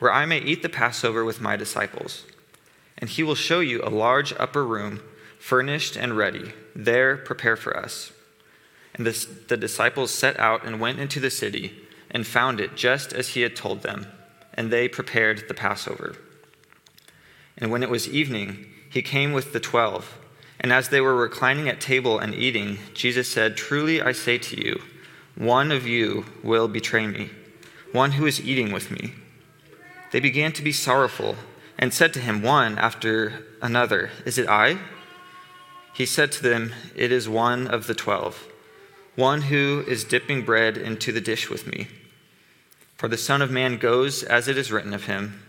Where I may eat the Passover with my disciples. And he will show you a large upper room, furnished and ready. There prepare for us. And the, the disciples set out and went into the city and found it just as he had told them, and they prepared the Passover. And when it was evening, he came with the twelve. And as they were reclining at table and eating, Jesus said, Truly I say to you, one of you will betray me, one who is eating with me they began to be sorrowful and said to him one after another, Is it I? He said to them, It is one of the twelve, one who is dipping bread into the dish with me. For the Son of Man goes as it is written of him,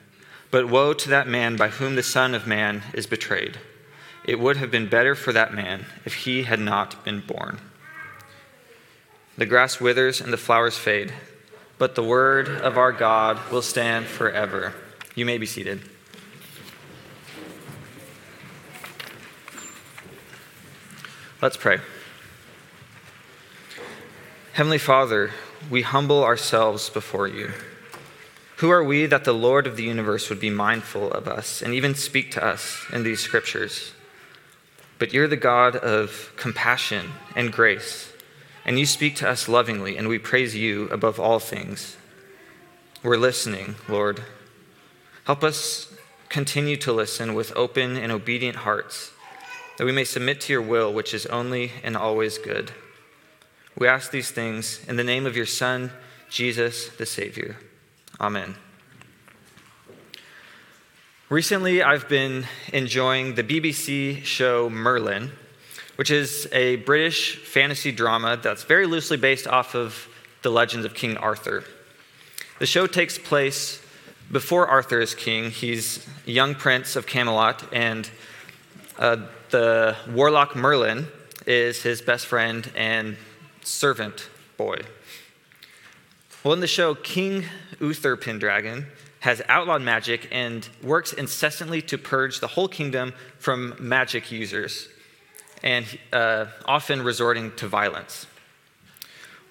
but woe to that man by whom the Son of Man is betrayed. It would have been better for that man if he had not been born. The grass withers and the flowers fade but the word of our God will stand forever. You may be seated. Let's pray. Heavenly Father, we humble ourselves before you. Who are we that the Lord of the universe would be mindful of us and even speak to us in these scriptures? But you're the God of compassion and grace and you speak to us lovingly, and we praise you above all things. We're listening, Lord. Help us continue to listen with open and obedient hearts, that we may submit to your will, which is only and always good. We ask these things in the name of your Son, Jesus the Savior. Amen. Recently, I've been enjoying the BBC show Merlin which is a British fantasy drama that's very loosely based off of the legends of King Arthur. The show takes place before Arthur is king. He's a young prince of Camelot, and uh, the warlock Merlin is his best friend and servant boy. Well, in the show, King Uther Pendragon has outlawed magic and works incessantly to purge the whole kingdom from magic users and uh, often resorting to violence.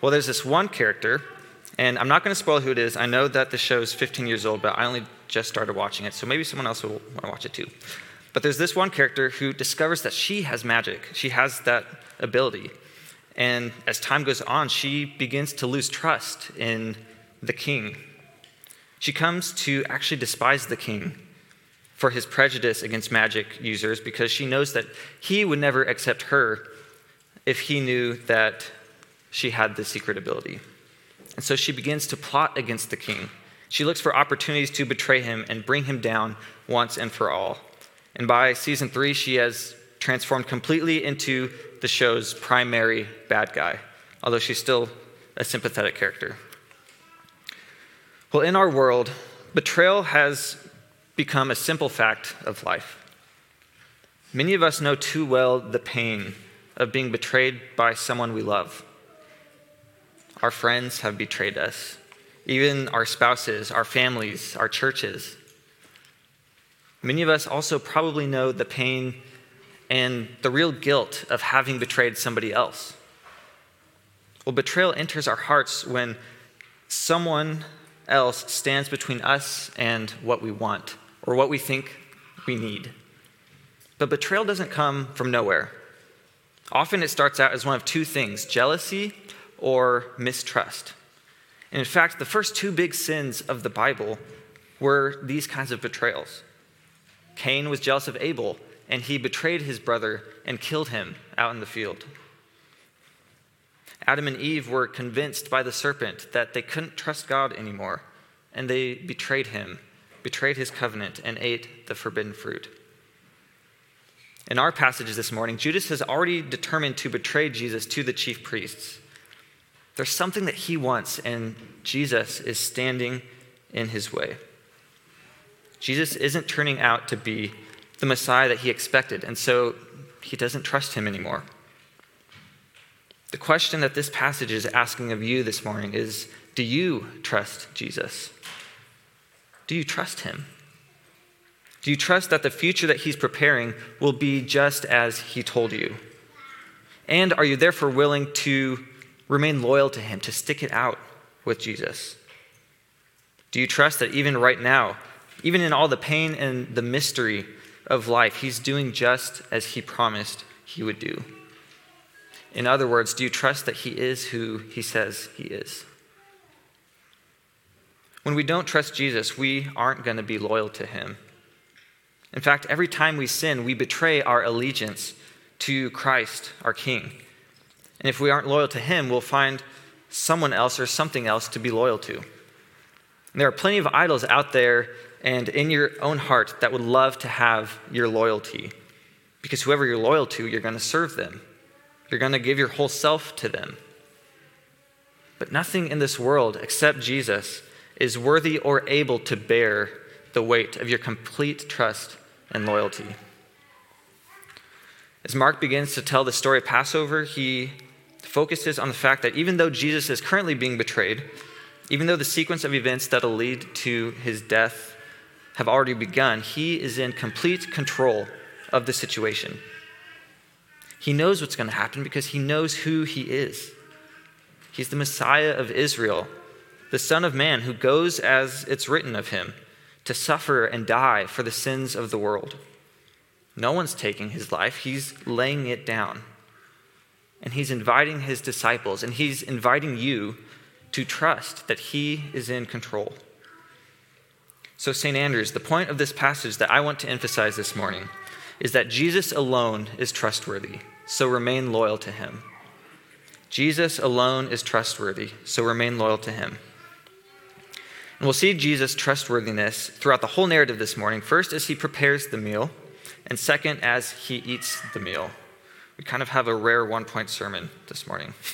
Well, there's this one character, and I'm not going to spoil who it is. I know that the show is 15 years old, but I only just started watching it, so maybe someone else will want to watch it too. But there's this one character who discovers that she has magic, she has that ability. And as time goes on, she begins to lose trust in the king. She comes to actually despise the king for his prejudice against magic users because she knows that he would never accept her if he knew that she had the secret ability. And so she begins to plot against the king. She looks for opportunities to betray him and bring him down once and for all. And by season three, she has transformed completely into the show's primary bad guy, although she's still a sympathetic character. Well, in our world, betrayal has become a simple fact of life. Many of us know too well the pain of being betrayed by someone we love. Our friends have betrayed us, even our spouses, our families, our churches. Many of us also probably know the pain and the real guilt of having betrayed somebody else. Well, betrayal enters our hearts when someone else stands between us and what we want or what we think we need. But betrayal doesn't come from nowhere. Often it starts out as one of two things jealousy or mistrust. And in fact, the first two big sins of the Bible were these kinds of betrayals. Cain was jealous of Abel, and he betrayed his brother and killed him out in the field. Adam and Eve were convinced by the serpent that they couldn't trust God anymore, and they betrayed him betrayed his covenant, and ate the forbidden fruit. In our passages this morning, Judas has already determined to betray Jesus to the chief priests. There's something that he wants, and Jesus is standing in his way. Jesus isn't turning out to be the Messiah that he expected, and so he doesn't trust him anymore. The question that this passage is asking of you this morning is Do you trust Jesus? Do you trust him? Do you trust that the future that he's preparing will be just as he told you? And are you therefore willing to remain loyal to him, to stick it out with Jesus? Do you trust that even right now, even in all the pain and the mystery of life, he's doing just as he promised he would do? In other words, do you trust that he is who he says he is? When we don't trust Jesus, we aren't going to be loyal to him. In fact, every time we sin, we betray our allegiance to Christ, our King. And if we aren't loyal to him, we'll find someone else or something else to be loyal to. And there are plenty of idols out there and in your own heart that would love to have your loyalty. Because whoever you're loyal to, you're going to serve them. You're going to give your whole self to them. But nothing in this world except Jesus is worthy or able to bear the weight of your complete trust and loyalty. As Mark begins to tell the story of Passover, he focuses on the fact that even though Jesus is currently being betrayed, even though the sequence of events that'll lead to his death have already begun, he is in complete control of the situation. He knows what's going to happen because he knows who he is. He's the Messiah of Israel, the Son of Man who goes as it's written of him to suffer and die for the sins of the world. No one's taking his life, he's laying it down. And he's inviting his disciples, and he's inviting you to trust that he is in control. So, St. Andrews, the point of this passage that I want to emphasize this morning is that Jesus alone is trustworthy, so remain loyal to him. Jesus alone is trustworthy, so remain loyal to him. And we'll see Jesus' trustworthiness throughout the whole narrative this morning. First, as he prepares the meal, and second, as he eats the meal. We kind of have a rare one point sermon this morning.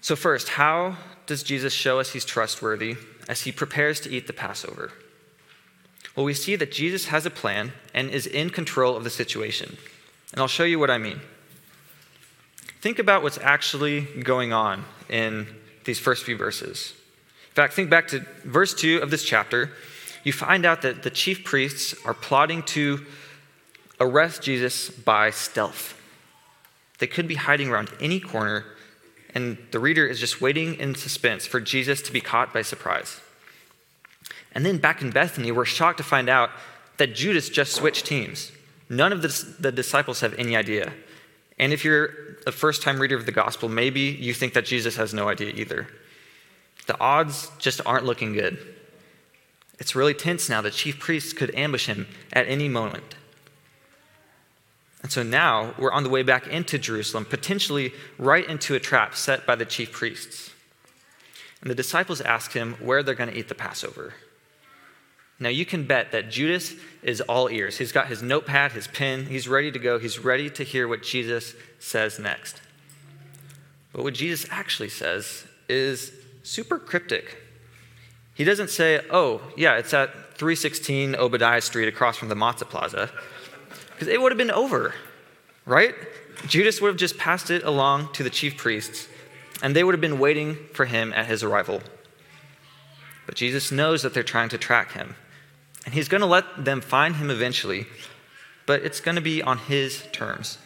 So, first, how does Jesus show us he's trustworthy as he prepares to eat the Passover? Well, we see that Jesus has a plan and is in control of the situation. And I'll show you what I mean. Think about what's actually going on in these first few verses fact, think back to verse 2 of this chapter. You find out that the chief priests are plotting to arrest Jesus by stealth. They could be hiding around any corner, and the reader is just waiting in suspense for Jesus to be caught by surprise. And then back in Bethany, we're shocked to find out that Judas just switched teams. None of the, the disciples have any idea. And if you're a first time reader of the gospel, maybe you think that Jesus has no idea either. The odds just aren't looking good. It's really tense now. The chief priests could ambush him at any moment. And so now we're on the way back into Jerusalem, potentially right into a trap set by the chief priests. And the disciples ask him where they're going to eat the Passover. Now you can bet that Judas is all ears. He's got his notepad, his pen, he's ready to go. He's ready to hear what Jesus says next. But what Jesus actually says is super cryptic. He doesn't say, oh, yeah, it's at 316 Obadiah Street across from the Matzah Plaza, because it would have been over, right? Judas would have just passed it along to the chief priests, and they would have been waiting for him at his arrival. But Jesus knows that they're trying to track him, and he's going to let them find him eventually, but it's going to be on his terms.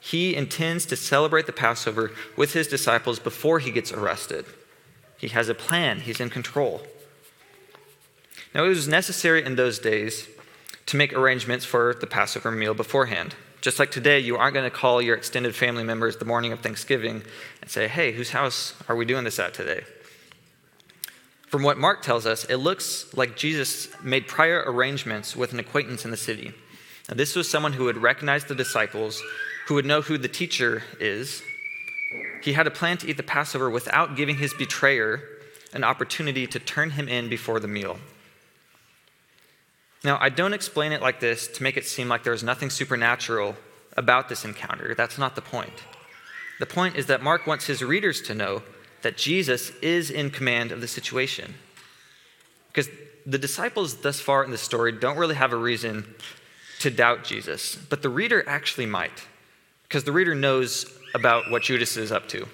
He intends to celebrate the Passover with his disciples before he gets arrested. He has a plan, he's in control. Now, it was necessary in those days to make arrangements for the Passover meal beforehand. Just like today, you aren't going to call your extended family members the morning of Thanksgiving and say, hey, whose house are we doing this at today? From what Mark tells us, it looks like Jesus made prior arrangements with an acquaintance in the city. Now, this was someone who would recognize the disciples who would know who the teacher is. He had a plan to eat the Passover without giving his betrayer an opportunity to turn him in before the meal. Now, I don't explain it like this to make it seem like there's nothing supernatural about this encounter. That's not the point. The point is that Mark wants his readers to know that Jesus is in command of the situation. Because the disciples thus far in the story don't really have a reason to doubt Jesus, but the reader actually might, because the reader knows about what Judas is up to.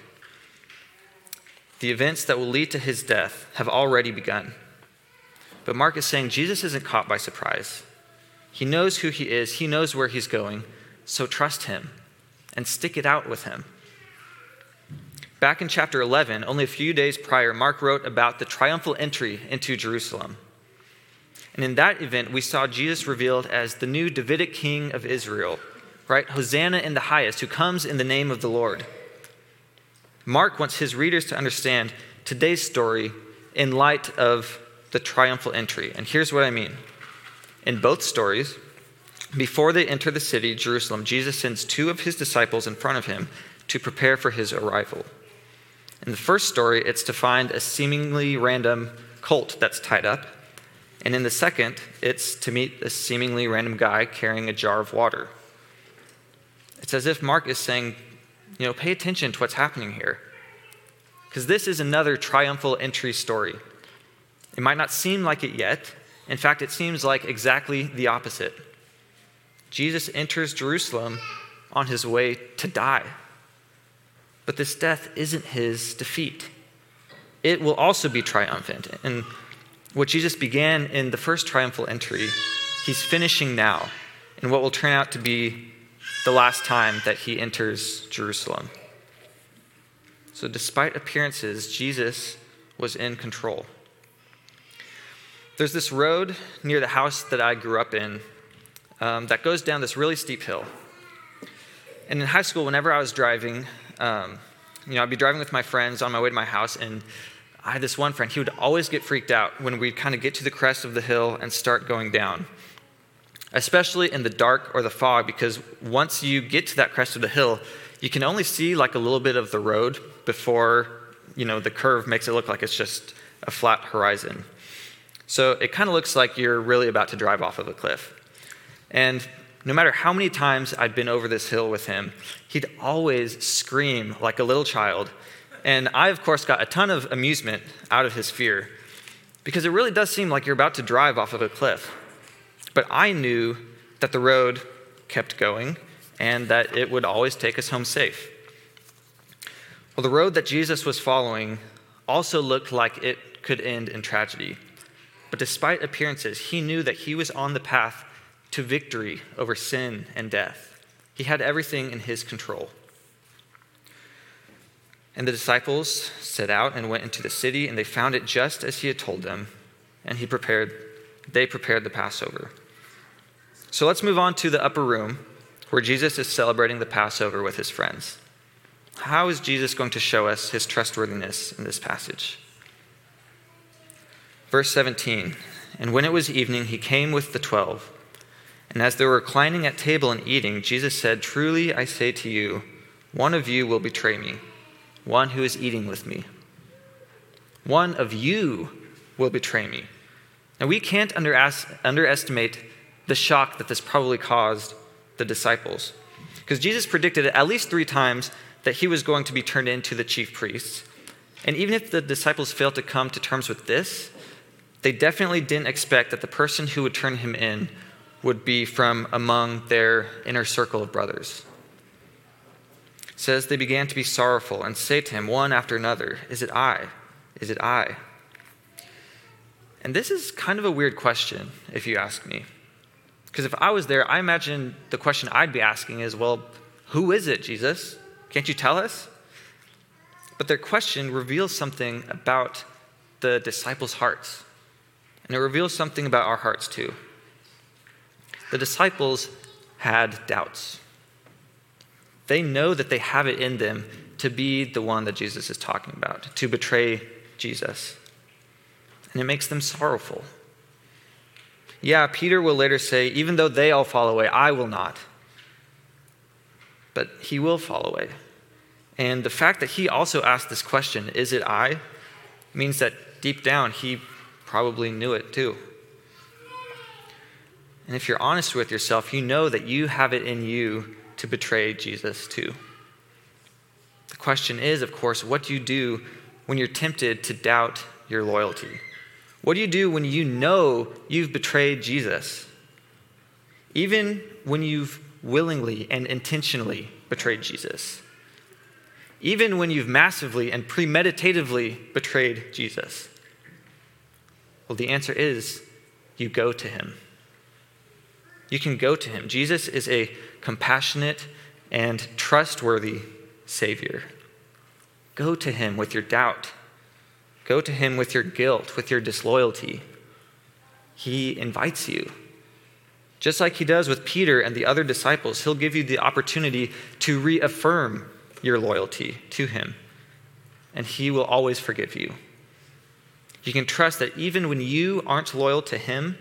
The events that will lead to his death have already begun. But Mark is saying Jesus isn't caught by surprise. He knows who he is, he knows where he's going, so trust him and stick it out with him. Back in chapter 11, only a few days prior, Mark wrote about the triumphal entry into Jerusalem. And in that event, we saw Jesus revealed as the new Davidic king of Israel, right? Hosanna in the highest, who comes in the name of the Lord. Mark wants his readers to understand today's story in light of the triumphal entry. And here's what I mean. In both stories, before they enter the city, Jerusalem, Jesus sends two of his disciples in front of him to prepare for his arrival. In the first story, it's to find a seemingly random colt that's tied up. And in the second, it's to meet a seemingly random guy carrying a jar of water. It's as if Mark is saying, you know, pay attention to what's happening here. Because this is another triumphal entry story. It might not seem like it yet. In fact, it seems like exactly the opposite. Jesus enters Jerusalem on his way to die. But this death isn't his defeat. It will also be triumphant. And what Jesus began in the first triumphal entry, he's finishing now in what will turn out to be the last time that he enters Jerusalem. So, despite appearances, Jesus was in control. There's this road near the house that I grew up in um, that goes down this really steep hill. And in high school, whenever I was driving, um, you know, I'd be driving with my friends on my way to my house, and I had this one friend, he would always get freaked out when we'd kind of get to the crest of the hill and start going down, especially in the dark or the fog, because once you get to that crest of the hill, you can only see like a little bit of the road before, you know, the curve makes it look like it's just a flat horizon. So it kind of looks like you're really about to drive off of a cliff. And no matter how many times I'd been over this hill with him, he'd always scream like a little child and I, of course, got a ton of amusement out of his fear because it really does seem like you're about to drive off of a cliff. But I knew that the road kept going and that it would always take us home safe. Well, the road that Jesus was following also looked like it could end in tragedy. But despite appearances, he knew that he was on the path to victory over sin and death. He had everything in his control. And the disciples set out and went into the city, and they found it just as he had told them, and he prepared, they prepared the Passover. So let's move on to the upper room where Jesus is celebrating the Passover with his friends. How is Jesus going to show us his trustworthiness in this passage? Verse 17 And when it was evening, he came with the twelve. And as they were reclining at table and eating, Jesus said, Truly I say to you, one of you will betray me one who is eating with me. One of you will betray me. Now, we can't underestimate the shock that this probably caused the disciples. Because Jesus predicted at least three times that he was going to be turned into the chief priests. And even if the disciples failed to come to terms with this, they definitely didn't expect that the person who would turn him in would be from among their inner circle of brothers says they began to be sorrowful and say to him one after another, Is it I? Is it I? And this is kind of a weird question, if you ask me. Because if I was there, I imagine the question I'd be asking is, Well, who is it, Jesus? Can't you tell us? But their question reveals something about the disciples' hearts. And it reveals something about our hearts, too. The disciples had doubts. They know that they have it in them to be the one that Jesus is talking about, to betray Jesus. And it makes them sorrowful. Yeah, Peter will later say, even though they all fall away, I will not. But he will fall away. And the fact that he also asked this question, is it I, means that deep down he probably knew it too. And if you're honest with yourself, you know that you have it in you to betray Jesus too. The question is, of course, what do you do when you're tempted to doubt your loyalty? What do you do when you know you've betrayed Jesus? Even when you've willingly and intentionally betrayed Jesus. Even when you've massively and premeditatively betrayed Jesus. Well, the answer is you go to him. You can go to him. Jesus is a compassionate and trustworthy Savior. Go to him with your doubt. Go to him with your guilt, with your disloyalty. He invites you. Just like he does with Peter and the other disciples, he'll give you the opportunity to reaffirm your loyalty to him, and he will always forgive you. You can trust that even when you aren't loyal to him,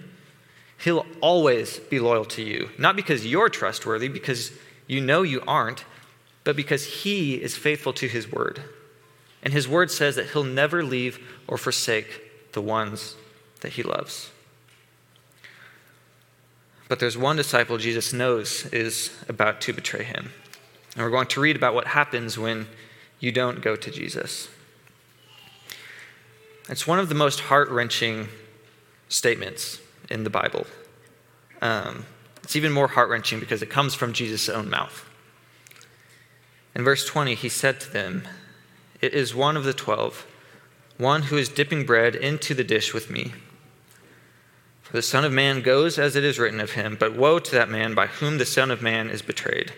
he'll always be loyal to you. Not because you're trustworthy, because you know you aren't, but because he is faithful to his word. And his word says that he'll never leave or forsake the ones that he loves. But there's one disciple Jesus knows is about to betray him. And we're going to read about what happens when you don't go to Jesus. It's one of the most heart wrenching statements in the Bible. Um, it's even more heart wrenching because it comes from Jesus' own mouth. In verse 20, he said to them, it is one of the twelve, one who is dipping bread into the dish with me. For the Son of Man goes as it is written of him, but woe to that man by whom the Son of Man is betrayed.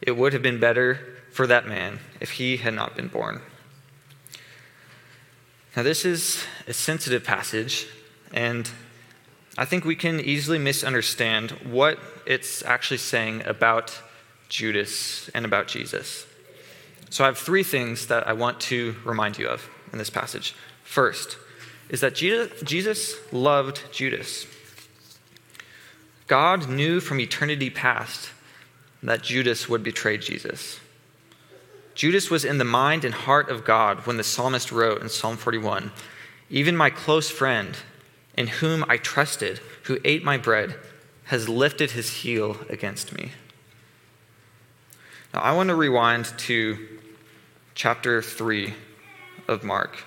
It would have been better for that man if he had not been born. Now, this is a sensitive passage, and I think we can easily misunderstand what it's actually saying about Judas and about Jesus. So I have three things that I want to remind you of in this passage. First is that Jesus loved Judas. God knew from eternity past that Judas would betray Jesus. Judas was in the mind and heart of God when the psalmist wrote in Psalm 41 Even my close friend, in whom I trusted, who ate my bread, has lifted his heel against me. Now, I want to rewind to chapter 3 of Mark.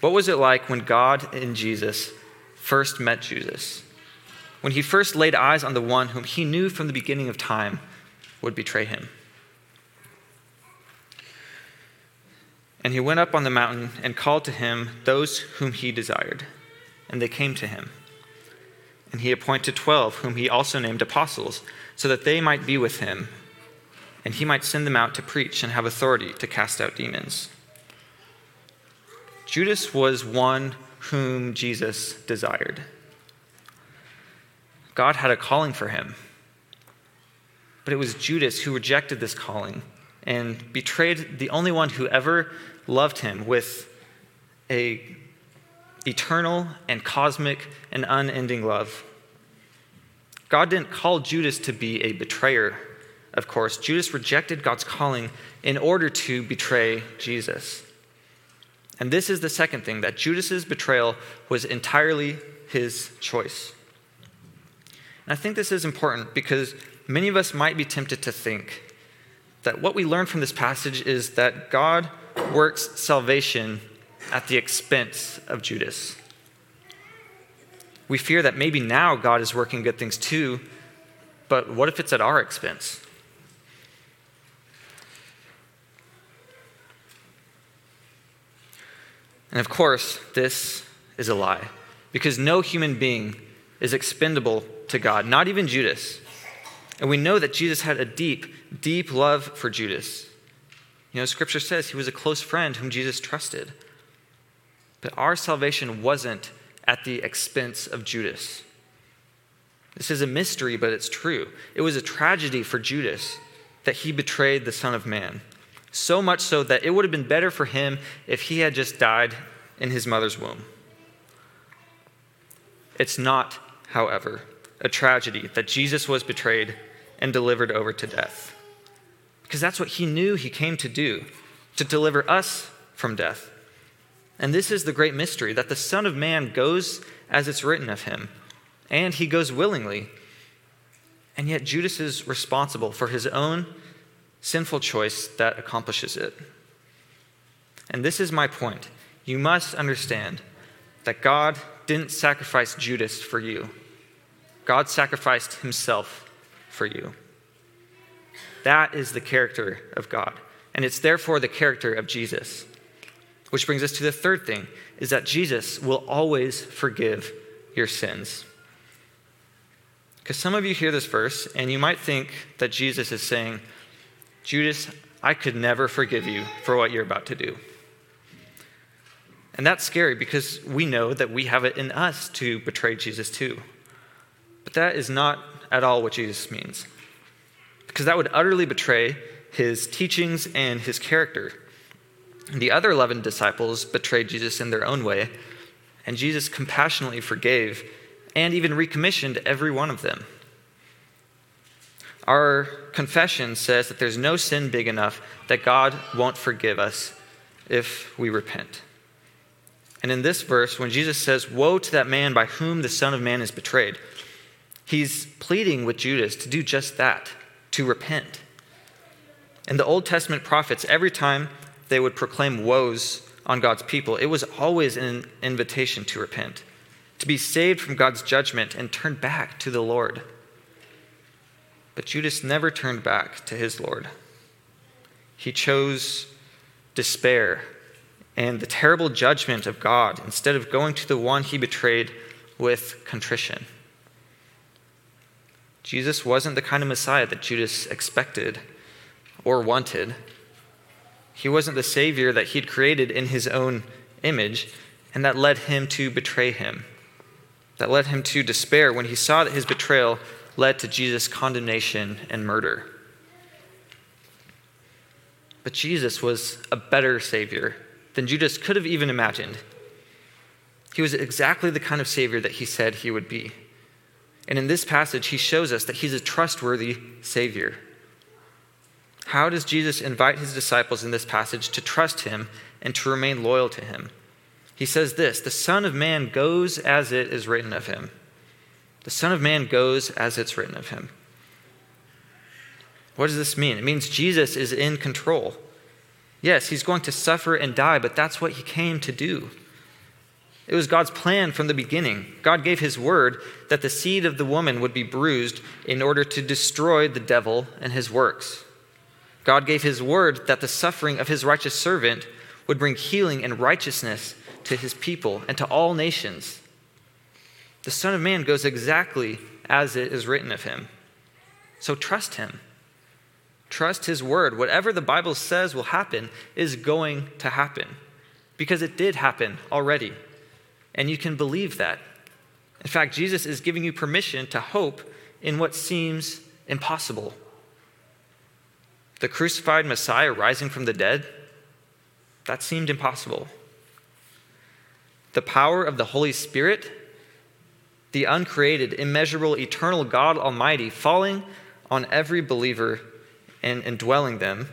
What was it like when God and Jesus first met Jesus? When he first laid eyes on the one whom he knew from the beginning of time would betray him. And he went up on the mountain and called to him those whom he desired, and they came to him. And he appointed twelve, whom he also named apostles, so that they might be with him and he might send them out to preach and have authority to cast out demons. Judas was one whom Jesus desired. God had a calling for him, but it was Judas who rejected this calling and betrayed the only one who ever loved him with a eternal and cosmic and unending love. God didn't call Judas to be a betrayer of course, Judas rejected God's calling in order to betray Jesus. And this is the second thing that Judas's betrayal was entirely his choice. And I think this is important because many of us might be tempted to think that what we learn from this passage is that God works salvation at the expense of Judas. We fear that maybe now God is working good things too, but what if it's at our expense? And of course, this is a lie, because no human being is expendable to God, not even Judas. And we know that Jesus had a deep, deep love for Judas. You know, scripture says he was a close friend whom Jesus trusted. But our salvation wasn't at the expense of Judas. This is a mystery, but it's true. It was a tragedy for Judas that he betrayed the Son of Man so much so that it would have been better for him if he had just died in his mother's womb. It's not, however, a tragedy that Jesus was betrayed and delivered over to death. Because that's what he knew he came to do, to deliver us from death. And this is the great mystery that the Son of Man goes as it's written of him, and he goes willingly. And yet Judas is responsible for his own sinful choice that accomplishes it. And this is my point. You must understand that God didn't sacrifice Judas for you, God sacrificed himself for you. That is the character of God. And it's therefore the character of Jesus. Which brings us to the third thing is that Jesus will always forgive your sins. Because some of you hear this verse and you might think that Jesus is saying, Judas, I could never forgive you for what you're about to do. And that's scary because we know that we have it in us to betray Jesus too. But that is not at all what Jesus means. Because that would utterly betray his teachings and his character. The other 11 disciples betrayed Jesus in their own way, and Jesus compassionately forgave and even recommissioned every one of them. Our confession says that there's no sin big enough that God won't forgive us if we repent. And in this verse, when Jesus says, Woe to that man by whom the Son of Man is betrayed, he's pleading with Judas to do just that, to repent. And the Old Testament prophets, every time they would proclaim woes on God's people, it was always an invitation to repent, to be saved from God's judgment and turn back to the Lord. But Judas never turned back to his Lord. He chose despair and the terrible judgment of God instead of going to the one he betrayed with contrition. Jesus wasn't the kind of Messiah that Judas expected or wanted. He wasn't the Savior that he'd created in his own image, and that led him to betray him. That led him to despair when he saw that his betrayal led to Jesus' condemnation and murder. But Jesus was a better Savior than Judas could have even imagined. He was exactly the kind of Savior that he said he would be. And in this passage, he shows us that he's a trustworthy Savior. How does Jesus invite his disciples in this passage to trust him and to remain loyal to him? He says this The Son of Man goes as it is written of him. The Son of Man goes as it's written of him. What does this mean? It means Jesus is in control. Yes, he's going to suffer and die, but that's what he came to do. It was God's plan from the beginning. God gave his word that the seed of the woman would be bruised in order to destroy the devil and his works. God gave his word that the suffering of his righteous servant would bring healing and righteousness to his people and to all nations. The Son of Man goes exactly as it is written of him. So trust him. Trust his word. Whatever the Bible says will happen is going to happen because it did happen already. And you can believe that. In fact, Jesus is giving you permission to hope in what seems impossible. The crucified Messiah rising from the dead, that seemed impossible. The power of the Holy Spirit, the uncreated, immeasurable, eternal God Almighty falling on every believer and indwelling them,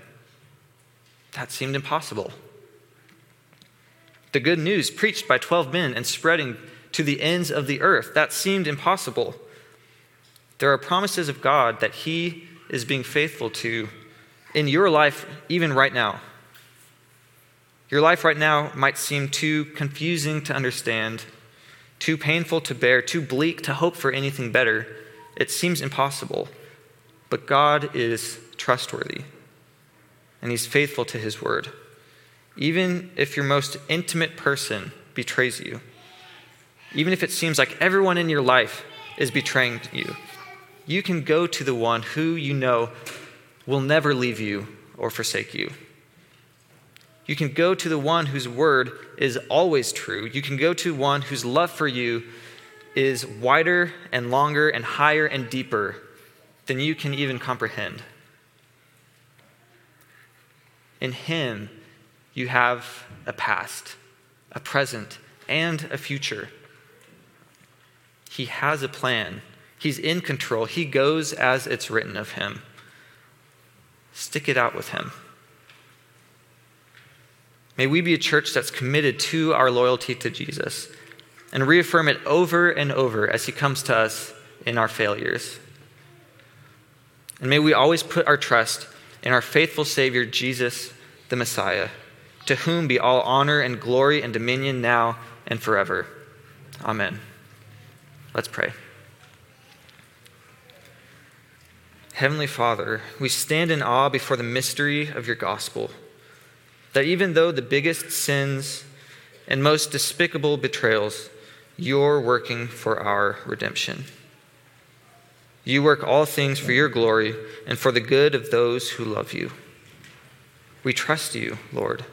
that seemed impossible the good news preached by 12 men and spreading to the ends of the earth. That seemed impossible. There are promises of God that He is being faithful to in your life, even right now. Your life right now might seem too confusing to understand, too painful to bear, too bleak to hope for anything better. It seems impossible. But God is trustworthy, and He's faithful to His word even if your most intimate person betrays you, even if it seems like everyone in your life is betraying you, you can go to the one who you know will never leave you or forsake you. You can go to the one whose word is always true. You can go to one whose love for you is wider and longer and higher and deeper than you can even comprehend. In Him, you have a past, a present, and a future. He has a plan. He's in control. He goes as it's written of him. Stick it out with him. May we be a church that's committed to our loyalty to Jesus and reaffirm it over and over as he comes to us in our failures. And may we always put our trust in our faithful Savior, Jesus, the Messiah to whom be all honor and glory and dominion now and forever. Amen. Let's pray. Heavenly Father, we stand in awe before the mystery of your gospel. That even though the biggest sins and most despicable betrayals, you're working for our redemption. You work all things for your glory and for the good of those who love you. We trust you, Lord.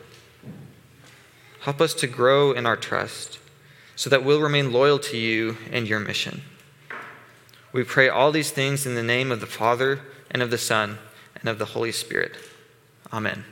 Help us to grow in our trust so that we'll remain loyal to you and your mission. We pray all these things in the name of the Father, and of the Son, and of the Holy Spirit. Amen.